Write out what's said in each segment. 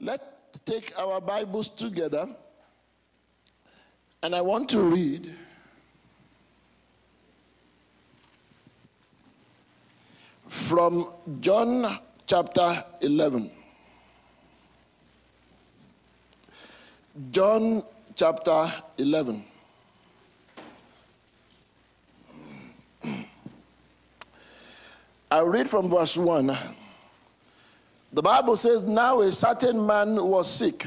Let's take our Bibles together and I want to read from John chapter 11. John chapter 11. I read from verse 1. The Bible says, Now a certain man was sick,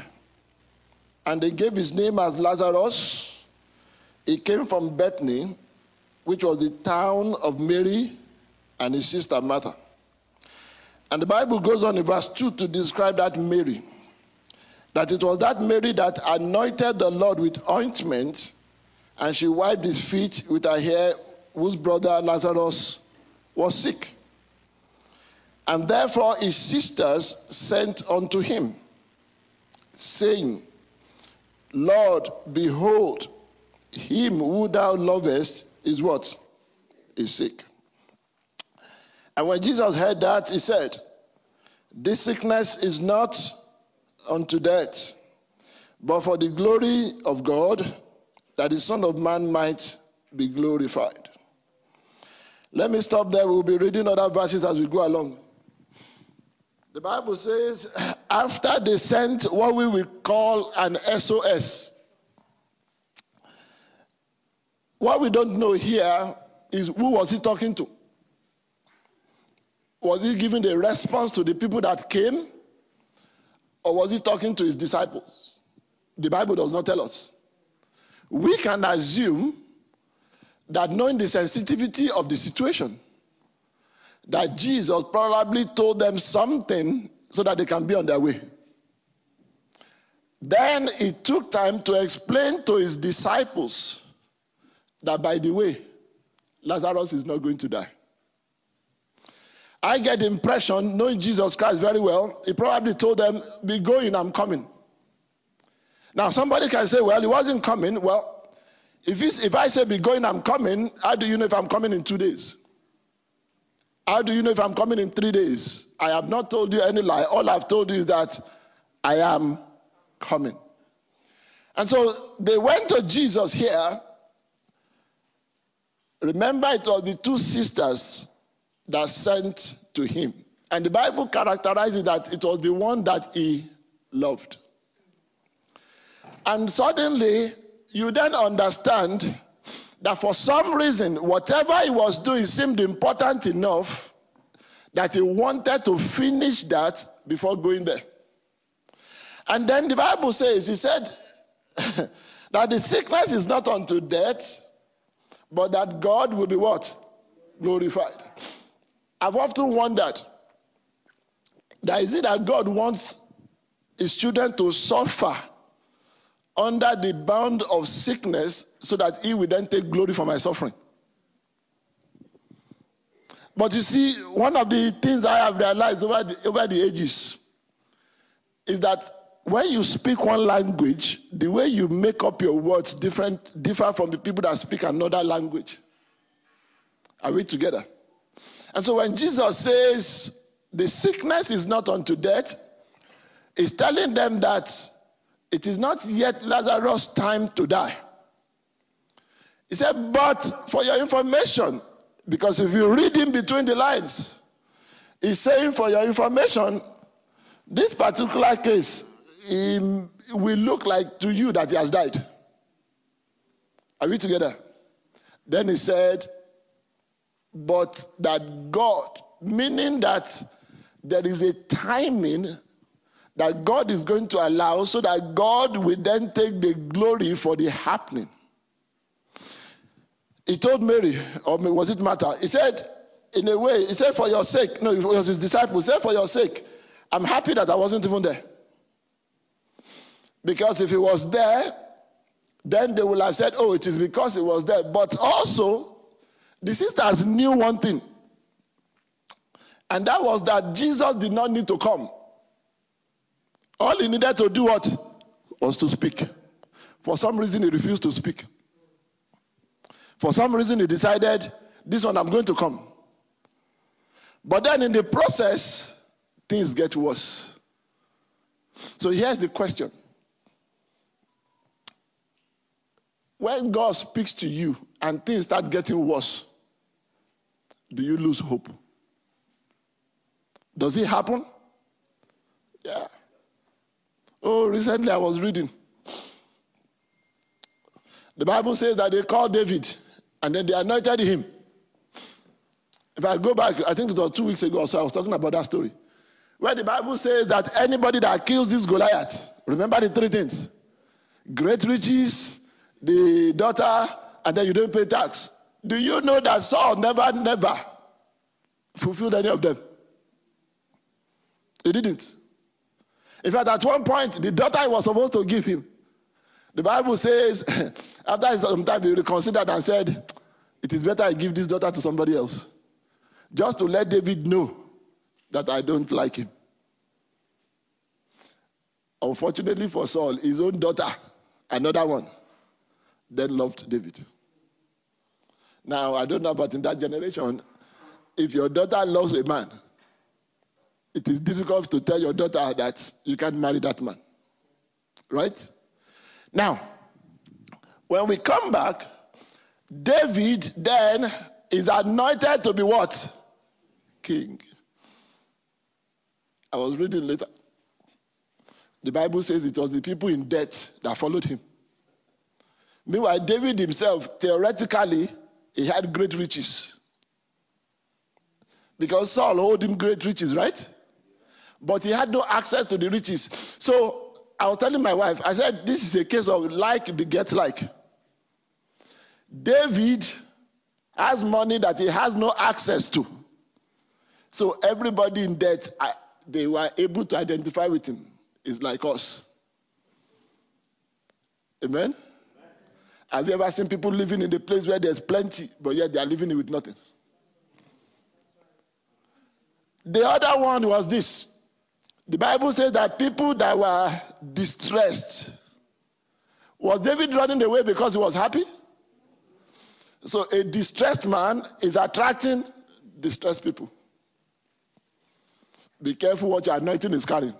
and they gave his name as Lazarus. He came from Bethany, which was the town of Mary and his sister Martha. And the Bible goes on in verse 2 to describe that Mary. That it was that Mary that anointed the Lord with ointment, and she wiped his feet with her hair, whose brother Lazarus was sick. And therefore his sisters sent unto him, saying, Lord, behold, him who thou lovest is what? Is sick. And when Jesus heard that, he said, This sickness is not unto death, but for the glory of God, that the Son of Man might be glorified. Let me stop there. We'll be reading other verses as we go along. The Bible says, after they sent what we will call an SOS, what we don't know here is who was he talking to? Was he giving a response to the people that came? Or was he talking to his disciples? The Bible does not tell us. We can assume that knowing the sensitivity of the situation, that Jesus probably told them something so that they can be on their way. Then he took time to explain to his disciples that, by the way, Lazarus is not going to die. I get the impression, knowing Jesus Christ very well, he probably told them, Be going, I'm coming. Now, somebody can say, Well, he wasn't coming. Well, if, if I say, Be going, I'm coming, how do you know if I'm coming in two days? How do you know if I'm coming in three days? I have not told you any lie. All I've told you is that I am coming. And so they went to Jesus here. Remember, it was the two sisters that sent to him. And the Bible characterizes that it was the one that he loved. And suddenly, you then understand that for some reason, whatever he was doing seemed important enough that he wanted to finish that before going there. And then the Bible says, he said that the sickness is not unto death, but that God will be what? Glorified. I've often wondered that is it that God wants his children to suffer under the bound of sickness so that he will then take glory for my suffering. But you see, one of the things I have realized over the, over the ages is that when you speak one language, the way you make up your words different differ from the people that speak another language. Are we together? And so when Jesus says the sickness is not unto death, he's telling them that it is not yet Lazarus' time to die. He said, But for your information, because if you read in between the lines, he's saying, For your information, this particular case um, will look like to you that he has died. Are we together? Then he said, But that God, meaning that there is a timing that God is going to allow so that God will then take the glory for the happening. He told Mary, or was it Martha? He said, in a way, he said, for your sake, no, it was his disciples, he said, for your sake, I'm happy that I wasn't even there. Because if he was there, then they will have said, oh, it is because he was there. But also, the sisters knew one thing, and that was that Jesus did not need to come. All he needed to do what? Was to speak. For some reason, he refused to speak. For some reason, he decided, this one, I'm going to come. But then in the process, things get worse. So here's the question When God speaks to you and things start getting worse, do you lose hope? Does it happen? Yeah. Oh, recently I was reading. The Bible says that they called David and then they anointed him. If I go back, I think it was two weeks ago or so, I was talking about that story. Where the Bible says that anybody that kills this Goliath, remember the three things great riches, the daughter, and then you don't pay tax. Do you know that Saul never, never fulfilled any of them? He didn't. In fact, at one point, the daughter he was supposed to give him, the Bible says, after some time, he reconsidered and said, It is better I give this daughter to somebody else. Just to let David know that I don't like him. Unfortunately for Saul, his own daughter, another one, then loved David. Now, I don't know, but in that generation, if your daughter loves a man, it is difficult to tell your daughter that you can't marry that man. Right? Now, when we come back, David then is anointed to be what? King. I was reading later. The Bible says it was the people in debt that followed him. Meanwhile, David himself, theoretically, he had great riches. Because Saul owed him great riches, right? But he had no access to the riches. So I was telling my wife, I said, this is a case of like beget like. David has money that he has no access to. So everybody in debt, they were able to identify with him. It's like us. Amen? Have you ever seen people living in a place where there's plenty, but yet they are living with nothing? The other one was this. The Bible says that people that were distressed. Was David running away because he was happy? So a distressed man is attracting distressed people. Be careful what your anointing is carrying.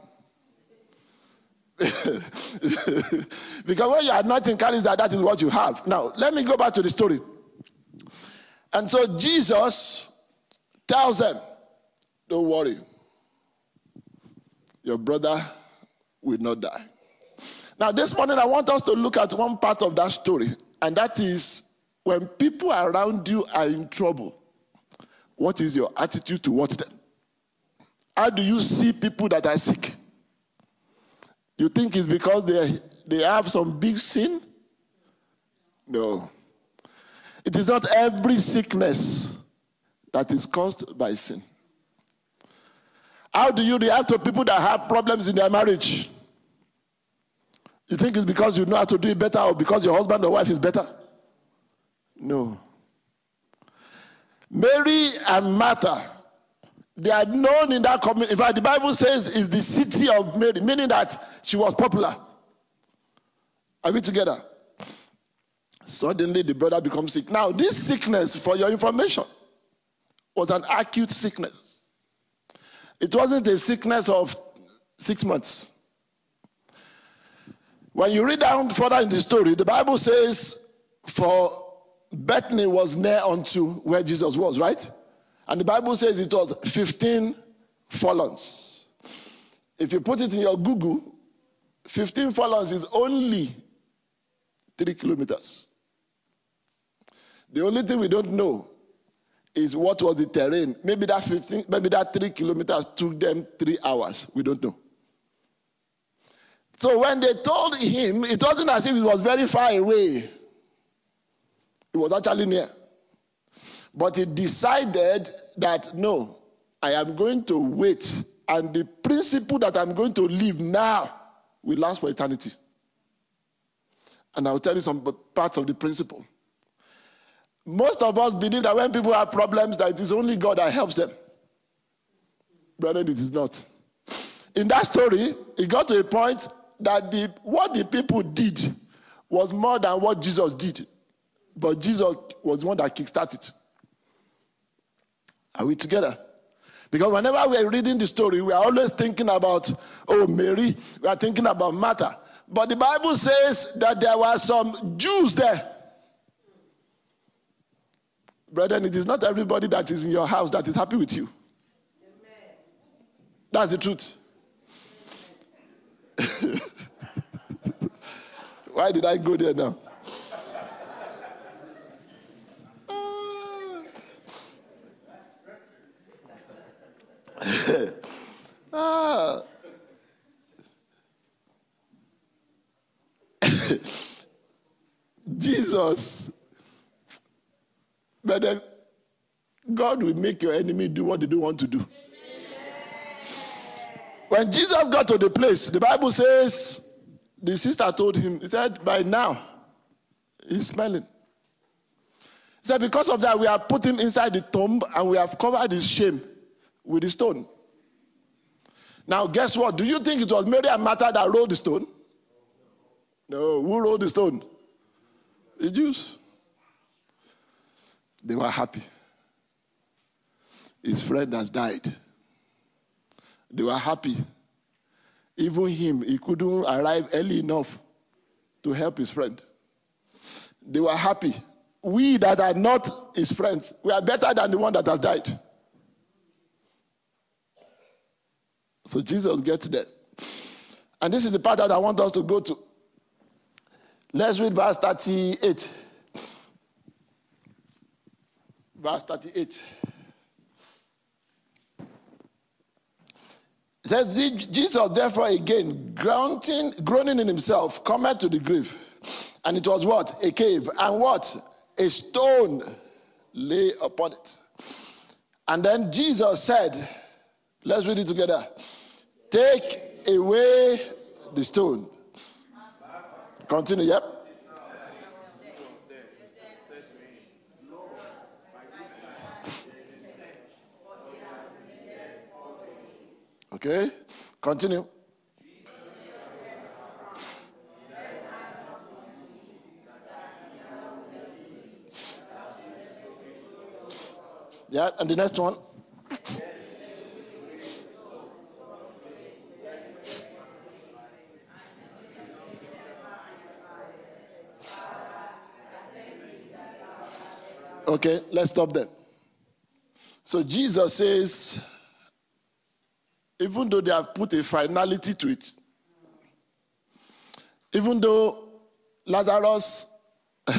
because when your anointing carries that, that is what you have. Now, let me go back to the story. And so Jesus tells them, Don't worry, your brother will not die. Now, this morning, I want us to look at one part of that story, and that is when people around you are in trouble, what is your attitude towards them? How do you see people that are sick? You think it's because they, they have some big sin? No. It is not every sickness that is caused by sin. How do you react to people that have problems in their marriage? You think it's because you know how to do it better or because your husband or wife is better? No. Mary and Martha they are known in that community. In fact, the Bible says it's the city of Mary, meaning that she was popular. Are we together? Suddenly the brother becomes sick. Now, this sickness, for your information, was an acute sickness. It wasn't a sickness of six months. When you read down further in the story, the Bible says, For Bethany was near unto where Jesus was, right? And the Bible says it was 15 furlongs. If you put it in your Google, 15 furlongs is only three kilometers. The only thing we don't know is what was the terrain. Maybe that 15, maybe that three kilometers took them three hours. We don't know. So when they told him, it wasn't as if it was very far away. It was actually near. But he decided that no, I am going to wait, and the principle that I'm going to live now will last for eternity. And I'll tell you some parts of the principle. Most of us believe that when people have problems, that it is only God that helps them. Brother, it is not. In that story, it got to a point that the, what the people did was more than what Jesus did. But Jesus was the one that kickstarted. Are we together? Because whenever we are reading the story, we are always thinking about, oh, Mary, we are thinking about Martha. But the Bible says that there were some Jews there. Brethren, it is not everybody that is in your house that is happy with you. That's the truth. Why did I go there now? ah. Jesus. Then God will make your enemy do what they don't want to do. When Jesus got to the place, the Bible says the sister told him, he said, by now, he's smelling. He said, because of that, we have put him inside the tomb and we have covered his shame with the stone. Now, guess what? Do you think it was Mary and Martha that rolled the stone? No. Who rolled the stone? The Jews. They were happy. His friend has died. They were happy. Even him, he couldn't arrive early enough to help his friend. They were happy. We that are not his friends, we are better than the one that has died. So Jesus gets there. And this is the part that I want us to go to. Let's read verse 38. Verse 38. It says, Jesus therefore again, groaning, groaning in himself, cometh to the grave. And it was what? A cave. And what? A stone lay upon it. And then Jesus said, let's read it together. Take away the stone. Continue, yep. Okay, continue. Yeah, and the next one. Okay, let's stop there. So Jesus says, even though they have put a finality to it, even though Lazarus,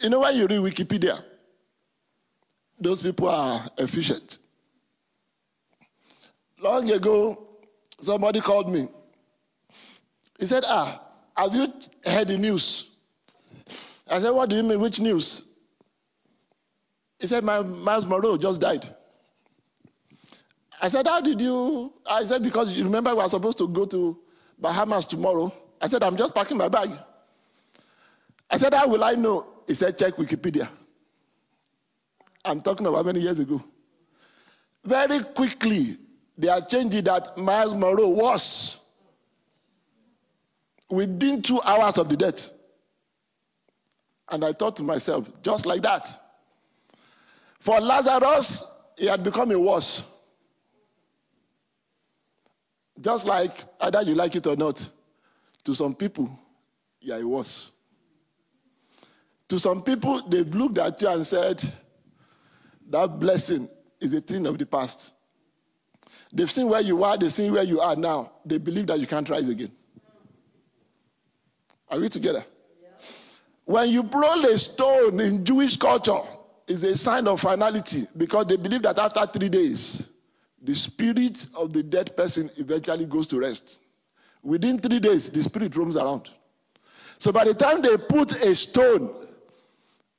you know, when you read Wikipedia, those people are efficient. Long ago, somebody called me. He said, Ah, have you heard the news? I said, What do you mean? Which news? He said, My Myles Munroe just died. I said, How did you? I said, Because you remember we are supposed to go to Bahamas tomorrow. I said, I'm just packing my bag. I said, How will I know? He said, Check Wikipedia. I'm talking about many years ago. Very quickly, they are changing that Myles Munroe was within two hours of the death. And I thought to myself, just like that. For Lazarus, he had become a worse. Just like either you like it or not, to some people, yeah, it was. To some people, they've looked at you and said, that blessing is a thing of the past. They've seen where you are, they've seen where you are now. They believe that you can't rise again. Are we together? When you roll a stone in Jewish culture, it's a sign of finality because they believe that after three days, the spirit of the dead person eventually goes to rest. Within three days, the spirit roams around. So by the time they put a stone,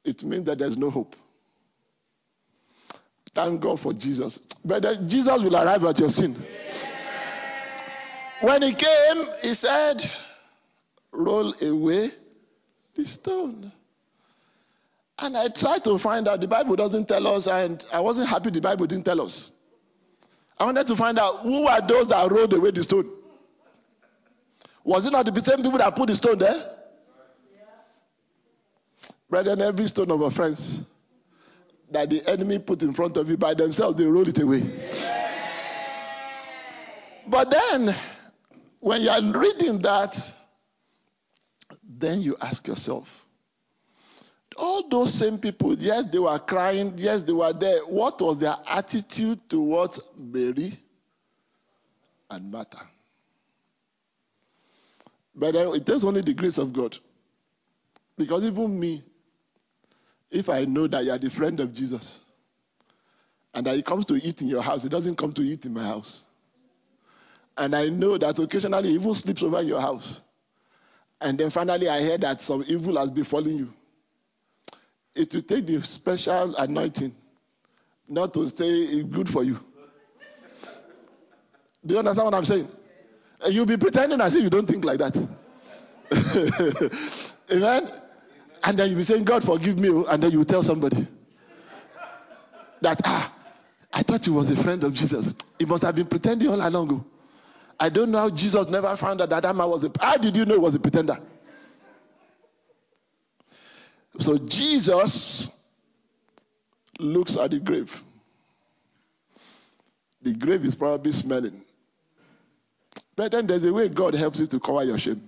it means that there's no hope. Thank God for Jesus. Brother, Jesus will arrive at your sin. When he came, he said, Roll away the stone. And I tried to find out. The Bible doesn't tell us, and I wasn't happy the Bible didn't tell us. I wanted to find out who are those that rolled away the stone. Was it not the same people that put the stone there? Yeah. Brethren, every stone of offense that the enemy put in front of you by themselves, they roll it away. Yeah. But then, when you are reading that, then you ask yourself, all those same people, yes, they were crying, yes, they were there. What was their attitude towards Mary and Martha? But it takes only the grace of God. Because even me, if I know that you are the friend of Jesus, and that he comes to eat in your house, he doesn't come to eat in my house. And I know that occasionally he even sleeps over your house. And then finally I hear that some evil has befallen you it will take the special anointing not to say it's good for you. Do you understand what I'm saying? You'll be pretending as if you don't think like that. Amen? And then you'll be saying, God, forgive me. And then you tell somebody that, ah, I thought he was a friend of Jesus. He must have been pretending all along. Oh. I don't know how Jesus never found out that that man was a. How did you know he was a pretender? So Jesus looks at the grave. The grave is probably smelling. But then there's a way God helps you to cover your shame.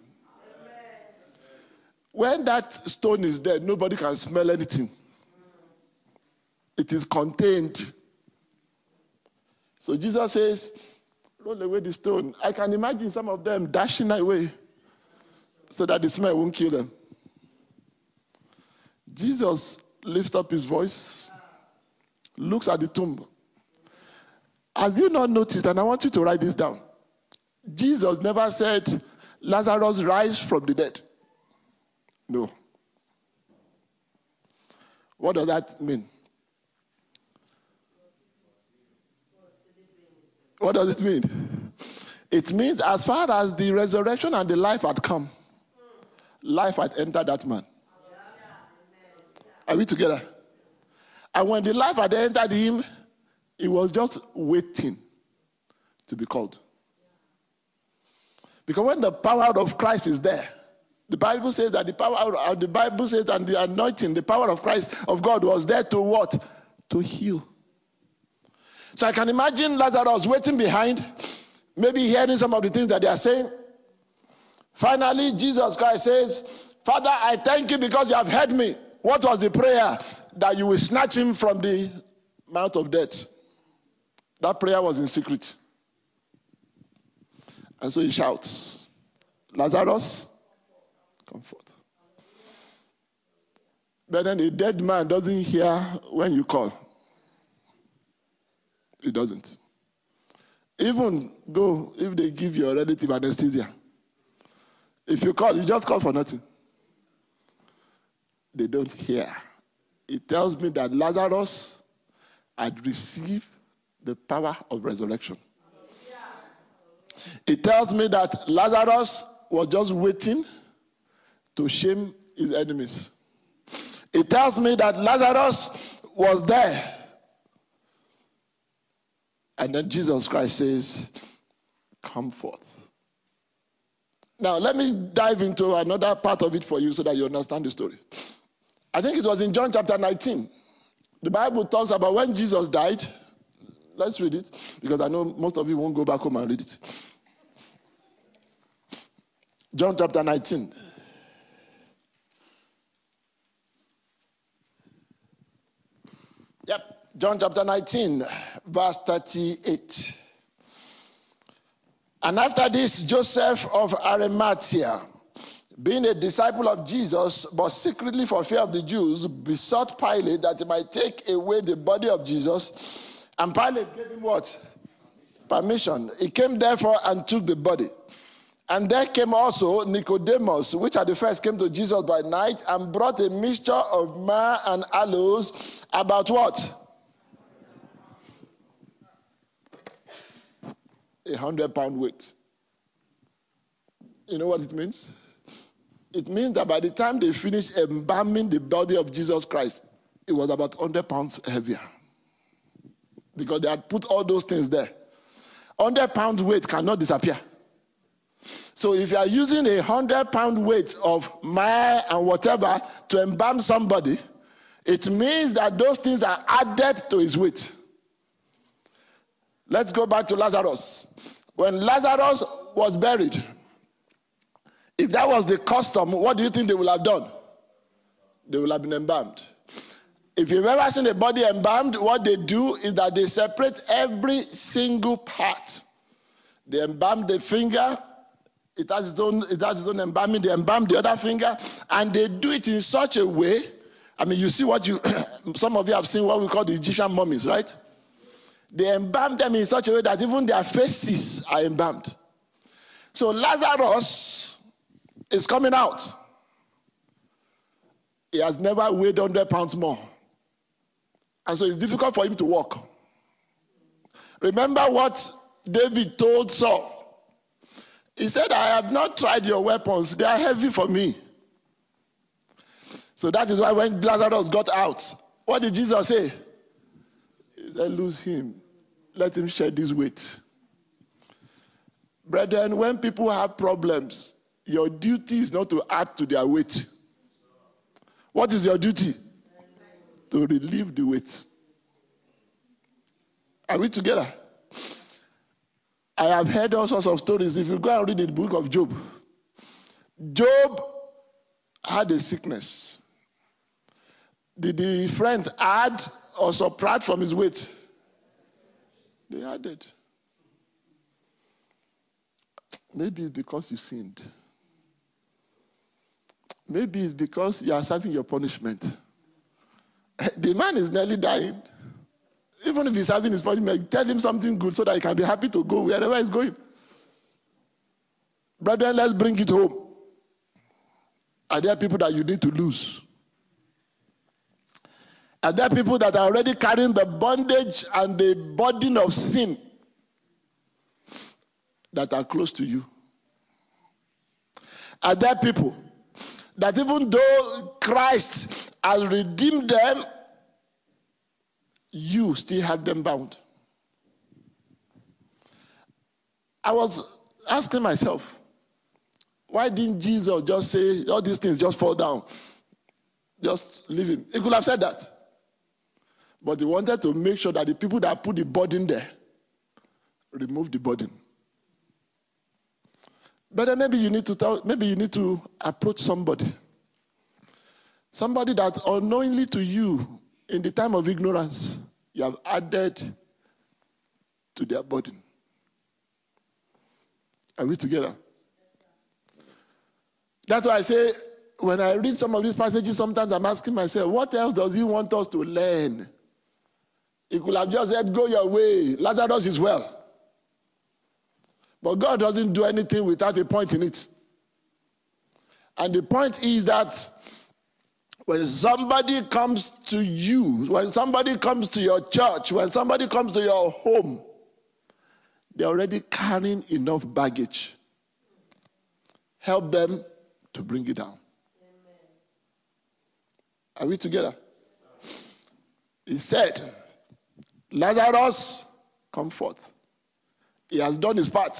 When that stone is there, nobody can smell anything. It is contained. So Jesus says, Roll away the stone. I can imagine some of them dashing away so that the smell won't kill them. Jesus lifts up his voice, looks at the tomb. Have you not noticed? And I want you to write this down. Jesus never said, Lazarus, rise from the dead. No. What does that mean? What does it mean? It means as far as the resurrection and the life had come, life had entered that man. Are we together? And when the life had entered him, he was just waiting to be called. Because when the power of Christ is there, the Bible says that the power of uh, the Bible says that the anointing, the power of Christ of God was there to what? To heal. So I can imagine Lazarus waiting behind, maybe hearing some of the things that they are saying. Finally, Jesus Christ says, Father, I thank you because you have heard me. What was the prayer? That you will snatch him from the mouth of death. That prayer was in secret. And so he shouts, Lazarus, come forth. But then a dead man doesn't hear when you call. He doesn't. Even though if they give your relative anesthesia. If you call, you just call for nothing they don't hear. It tells me that Lazarus had received the power of resurrection. It tells me that Lazarus was just waiting to shame his enemies. It tells me that Lazarus was there. And then Jesus Christ says, Come forth. Now, let me dive into another part of it for you so that you understand the story. I think it was in John chapter 19. The Bible talks about when Jesus died. Let's read it because I know most of you won't go back home and read it. John chapter 19. Yep, John chapter 19, verse 38. And after this, Joseph of Arimathea being a disciple of Jesus, but secretly for fear of the Jews, besought Pilate that he might take away the body of Jesus. And Pilate gave him what? Permission. He came therefore and took the body. And there came also Nicodemus, which at the first came to Jesus by night and brought a mixture of myrrh and aloes about what? A hundred pound weight. You know what it means? It means that by the time they finished embalming the body of Jesus Christ, it was about 100 pounds heavier. Because they had put all those things there. 100 pound weight cannot disappear. So if you are using a 100 pound weight of myrrh and whatever to embalm somebody, it means that those things are added to his weight. Let's go back to Lazarus. When Lazarus was buried, if that was the custom, what do you think they would have done? They would have been embalmed. If you've ever seen a body embalmed, what they do is that they separate every single part. They embalm the finger, it has its own, it has its own embalming, they embalm the other finger, and they do it in such a way. I mean, you see what you, some of you have seen what we call the Egyptian mummies, right? They embalm them in such a way that even their faces are embalmed. So Lazarus is coming out. He has never weighed 100 pounds more. And so it's difficult for him to walk. Remember what David told Saul? He said, I have not tried your weapons, they are heavy for me. So that is why when Lazarus got out, what did Jesus say? He said, Lose him, let him shed his weight. Brethren, when people have problems, your duty is not to add to their weight. What is your duty? To relieve the weight. Are we together? I have heard all sorts of stories. If you go and read the book of Job, Job had a sickness. Did the friends add or subtract from his weight? They added. Maybe it's because you sinned. Maybe it's because you are serving your punishment. The man is nearly dying. Even if he's having his punishment, tell him something good so that he can be happy to go wherever he's going. Brethren, let's bring it home. Are there people that you need to lose? Are there people that are already carrying the bondage and the burden of sin that are close to you? Are there people that even though Christ has redeemed them, you still have them bound? I was asking myself, why didn't Jesus just say all these things just fall down? Just leave him. He could have said that. But he wanted to make sure that the people that put the burden there remove the burden. But then maybe you need to tell, maybe you need to approach somebody. Somebody that unknowingly to you, in the time of ignorance, you have added to their burden. Are we together? That's why I say, when I read some of these passages, sometimes I'm asking myself, what else does he want us to learn? He could have just said, Go your way. Lazarus is well. But God doesn't do anything without a point in it. And the point is that when somebody comes to you, when somebody comes to your church, when somebody comes to your home, they're already carrying enough baggage. Help them to bring it down. Are we together? He said, Lazarus, come forth. He has done his part.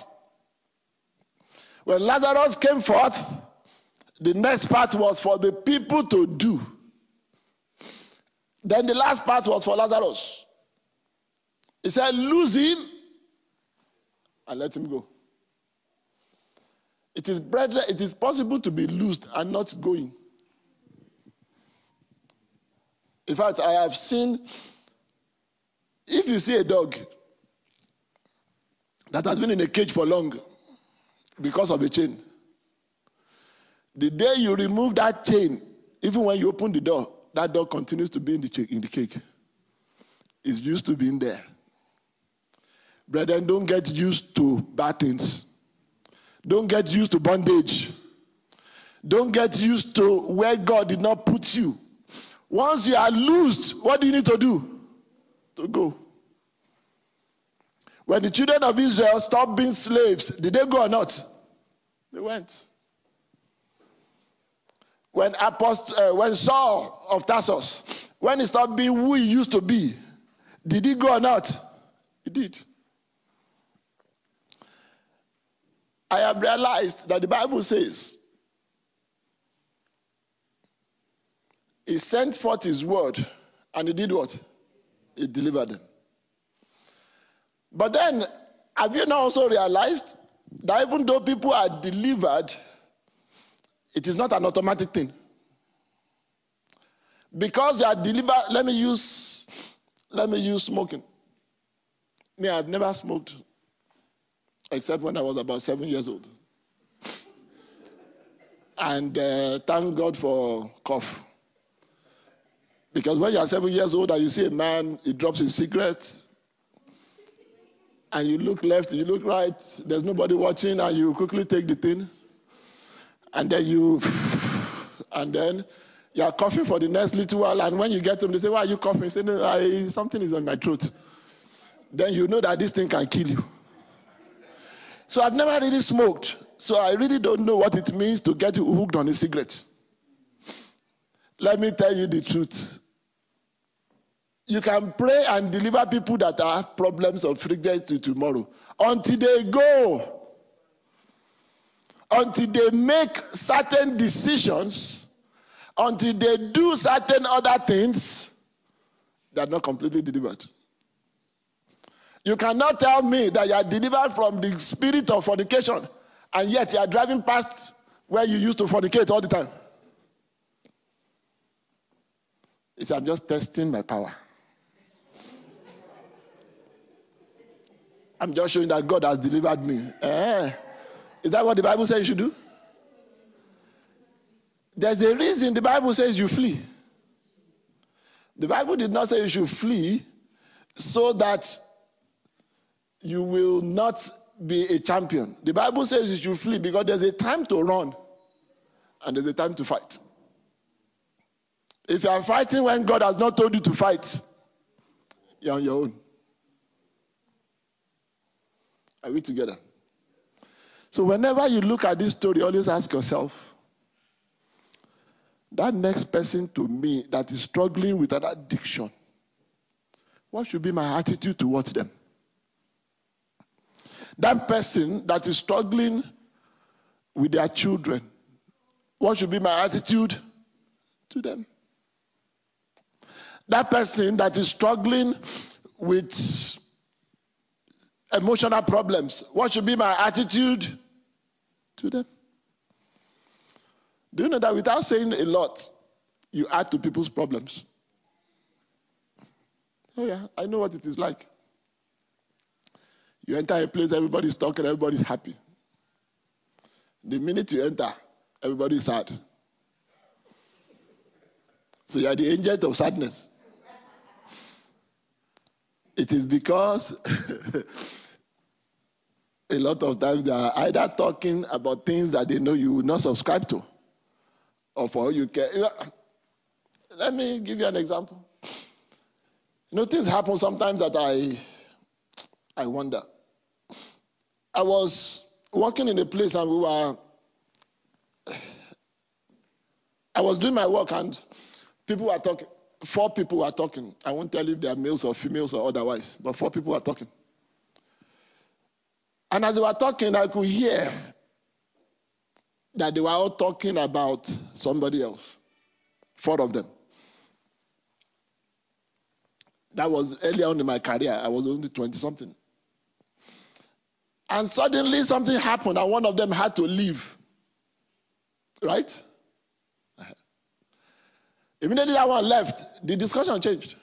When Lazarus came forth, the next part was for the people to do. Then the last part was for Lazarus. He said, Lose him and let him go. It is, brethren, it is possible to be loosed and not going. In fact, I have seen if you see a dog that has been in a cage for long because of a chain, the day you remove that chain, even when you open the door, that dog continues to be in the, in the cage. It's used to being there. Brethren, don't get used to bad things. Don't get used to bondage. Don't get used to where God did not put you. Once you are loosed, what do you need to do? To go. When the children of Israel stopped being slaves, did they go or not? They went. When Apostle, uh, when Saul of Tarsus, when he stopped being who he used to be, did he go or not? He did. I have realized that the Bible says he sent forth his word and he did what? He delivered them. But then Have you now also realized that even though people are delivered, it is not an automatic thing? Because you are delivered, let me use let me use smoking. Me, I've never smoked except when I was about seven years old. And uh, thank God for cough. Because when you are seven years old and you see a man, he drops his cigarette, and you look left, you look right, there's nobody watching, and you quickly take the thing, and then you, and then you are coughing for the next little while, and when you get them, they say, Why are you coughing? Say, no, Something is on my throat. Then you know that this thing can kill you. So I've never really smoked. So I really don't know what it means to get hooked on a cigarette. Let me tell you the truth. You can pray and deliver people that have problems of cigarettes to tomorrow until they go, until they make certain decisions, until they do certain other things, they are not completely delivered. You cannot tell me that you are delivered from the spirit of fornication and yet you are driving past where you used to fornicate all the time. It's I'm just testing my power. I'm just showing that God has delivered me. Eh. Is that what the Bible says you should do? There's a reason the Bible says you flee. The Bible did not say you should flee so that you will not be a champion. The Bible says you should flee because there's a time to run and there's a time to fight. If you are fighting when God has not told you to fight, you're on your own. Are we together? So, whenever you look at this story, always ask yourself that next person to me that is struggling with an addiction, what should be my attitude towards them? That person that is struggling with their children, what should be my attitude to them? That person that is struggling with emotional problems, what should be my attitude to them? Do you know that without saying a lot, you add to people's problems? Oh, yeah, I know what it is like. You enter a place, everybody's talking, everybody's happy. The minute you enter, everybody's sad. So you are the agent of sadness. It is because a lot of times they are either talking about things that they know you will not subscribe to, or for you care. Let me give you an example. You know, things happen sometimes that I I wonder. I was working in a place and we were, I was doing my work and people were talking. Four people were talking. I won't tell if they are males or females or otherwise, but four people were talking. And as they were talking, I could hear that they were all talking about somebody else. Four of them. That was earlier on in my career. I was only 20 something. And suddenly something happened, and one of them had to leave. Right? Immediately that one left, the discussion changed.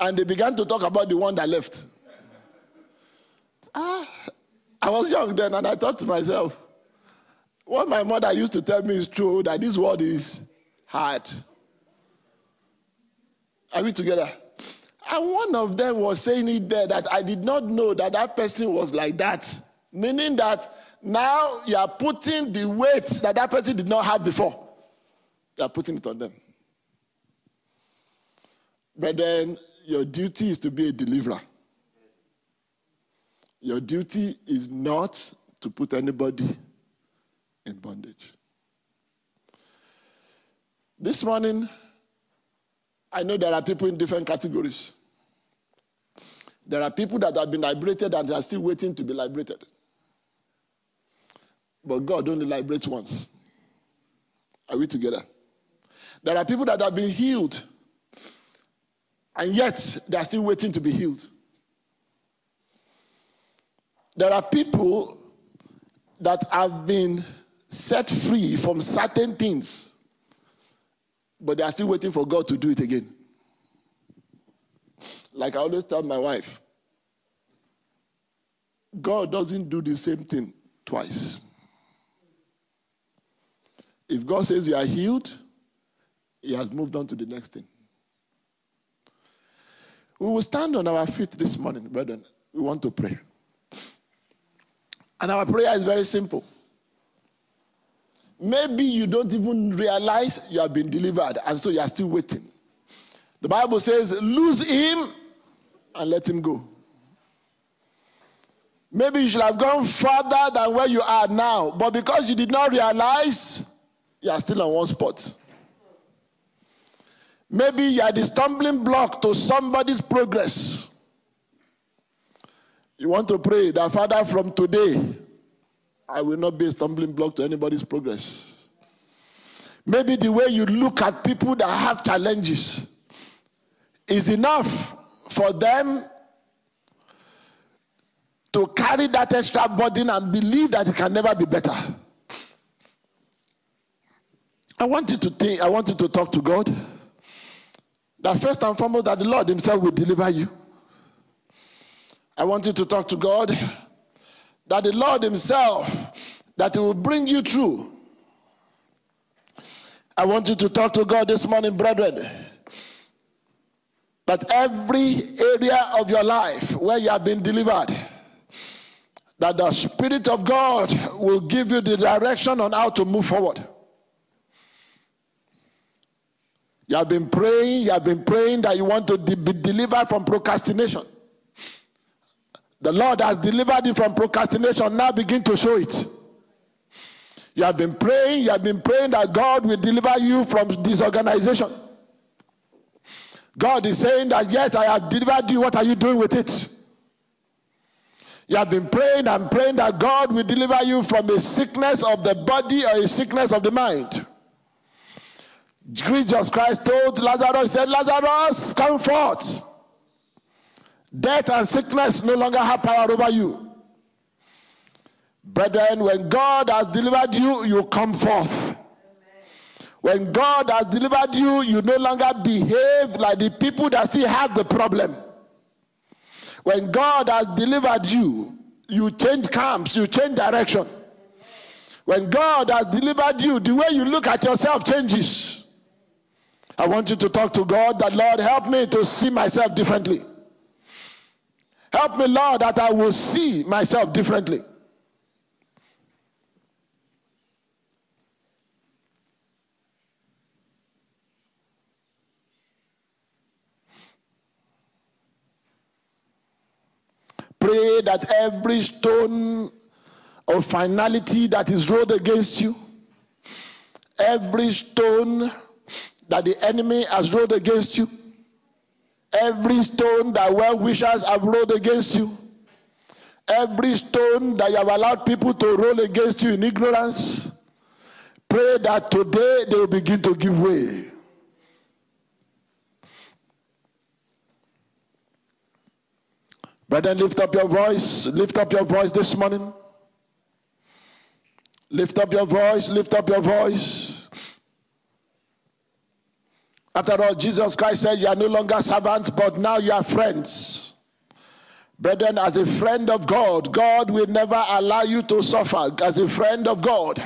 And they began to talk about the one that left. Ah, I was young then, and I thought to myself, what my mother used to tell me is true that this world is hard. Are we together? And one of them was saying it there that I did not know that that person was like that. Meaning that now you are putting the weight that that person did not have before. You are putting it on them. But then your duty is to be a deliverer. Your duty is not to put anybody in bondage. This morning, I know there are people in different categories. There are people that have been liberated and are still waiting to be liberated. But God only liberates once. Are we together? There are people that have been healed and yet they are still waiting to be healed. There are people that have been set free from certain things, but they are still waiting for God to do it again. Like I always tell my wife, God doesn't do the same thing twice. If God says you are healed, He has moved on to the next thing. We will stand on our feet this morning, brethren. We want to pray. And our prayer is very simple. Maybe you don't even realize you have been delivered, and so you are still waiting. The Bible says, lose him and let him go. Maybe you should have gone further than where you are now, but because you did not realize, you are still on one spot. Maybe you are the stumbling block to somebody's progress. You want to pray that, Father, from today, I will not be a stumbling block to anybody's progress. Maybe the way you look at people that have challenges is enough for them to carry that extra burden and believe that it can never be better. I want you to think, I want you to talk to God. That first and foremost, that the Lord Himself will deliver you. I want you to talk to God that the Lord Himself that He will bring you through. I want you to talk to God this morning, brethren. That every area of your life where you have been delivered, that the Spirit of God will give you the direction on how to move forward. You have been praying, you have been praying that you want to be delivered from procrastination. The Lord has delivered you from procrastination. Now begin to show it. You have been praying, you have been praying that God will deliver you from disorganization. God is saying that, yes, I have delivered you. What are you doing with it? You have been praying and praying that God will deliver you from a sickness of the body or a sickness of the mind. Jesus Christ told Lazarus, he said, Lazarus, come forth. Death and sickness no longer have power over you. Brethren, when God has delivered you, you come forth. When God has delivered you, you no longer behave like the people that still have the problem. When God has delivered you, you change camps, you change direction. When God has delivered you, the way you look at yourself changes. I want you to talk to God that, Lord, help me to see myself differently. Help me, Lord, that I will see myself differently. Pray that every stone of finality that is rolled against you, every stone that the enemy has rolled against you, Every stone that well wishers have rolled against you, every stone that you have allowed people to roll against you in ignorance, pray that today they will begin to give way. Brethren, lift up your voice. Lift up your voice this morning. Lift up your voice. Lift up your voice. After all, Jesus Christ said, You are no longer servants, but now you are friends. Brethren, as a friend of God, God will never allow you to suffer. As a friend of God,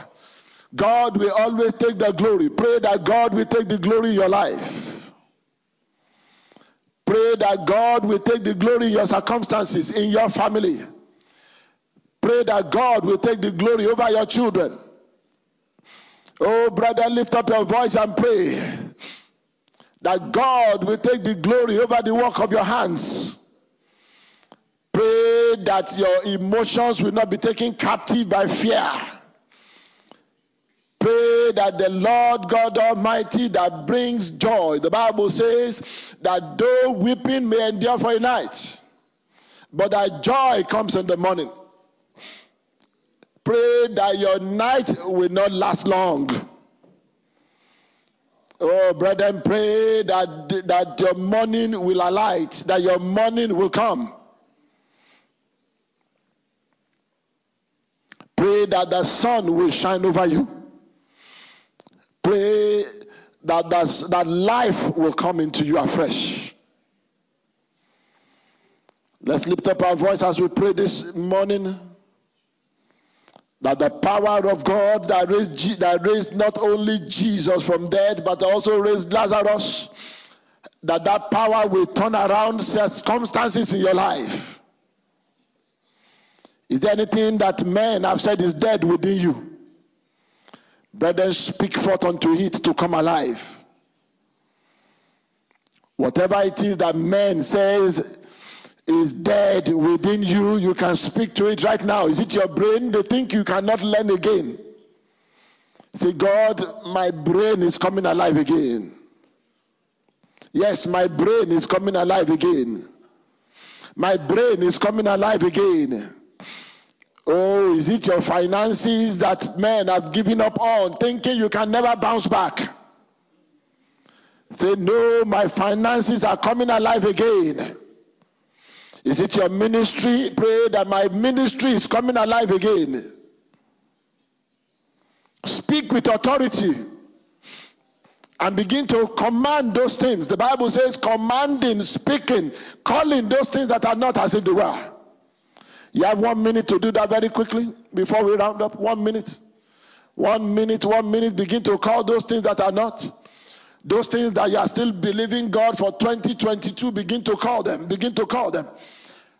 God will always take the glory. Pray that God will take the glory in your life. Pray that God will take the glory in your circumstances, in your family. Pray that God will take the glory over your children. Oh, brother, lift up your voice and pray that God will take the glory over the work of your hands. Pray that your emotions will not be taken captive by fear. Pray that the Lord God Almighty that brings joy, the Bible says that though weeping may endure for a night, but that joy comes in the morning. Pray that your night will not last long. Oh, brethren, pray that, that your morning will alight, that your morning will come. Pray that the sun will shine over you. Pray that, that that life will come into you afresh. Let's lift up our voice as we pray this morning that the power of God that raised, that raised not only Jesus from dead, but also raised Lazarus, that that power will turn around circumstances in your life. Is there anything that men have said is dead within you? Brethren, speak forth unto it to come alive. Whatever it is that man says is dead within you, you can speak to it right now. Is it your brain? They think you cannot learn again. Say, God, my brain is coming alive again. Yes, my brain is coming alive again. My brain is coming alive again. Oh, is it your finances that men have given up on, thinking you can never bounce back? Say, no, my finances are coming alive again. Is it your ministry? Pray that my ministry is coming alive again. Speak with authority and begin to command those things. The Bible says, commanding, speaking, calling those things that are not as if they were. You have one minute to do that very quickly before we round up. One minute. One minute, one minute. Begin to call those things that are not. Those things that you are still believing God for 2022, begin to call them. Begin to call them.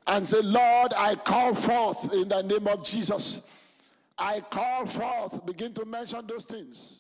And say, Lord, I call forth in the name of Jesus. I call forth. Begin to mention those things.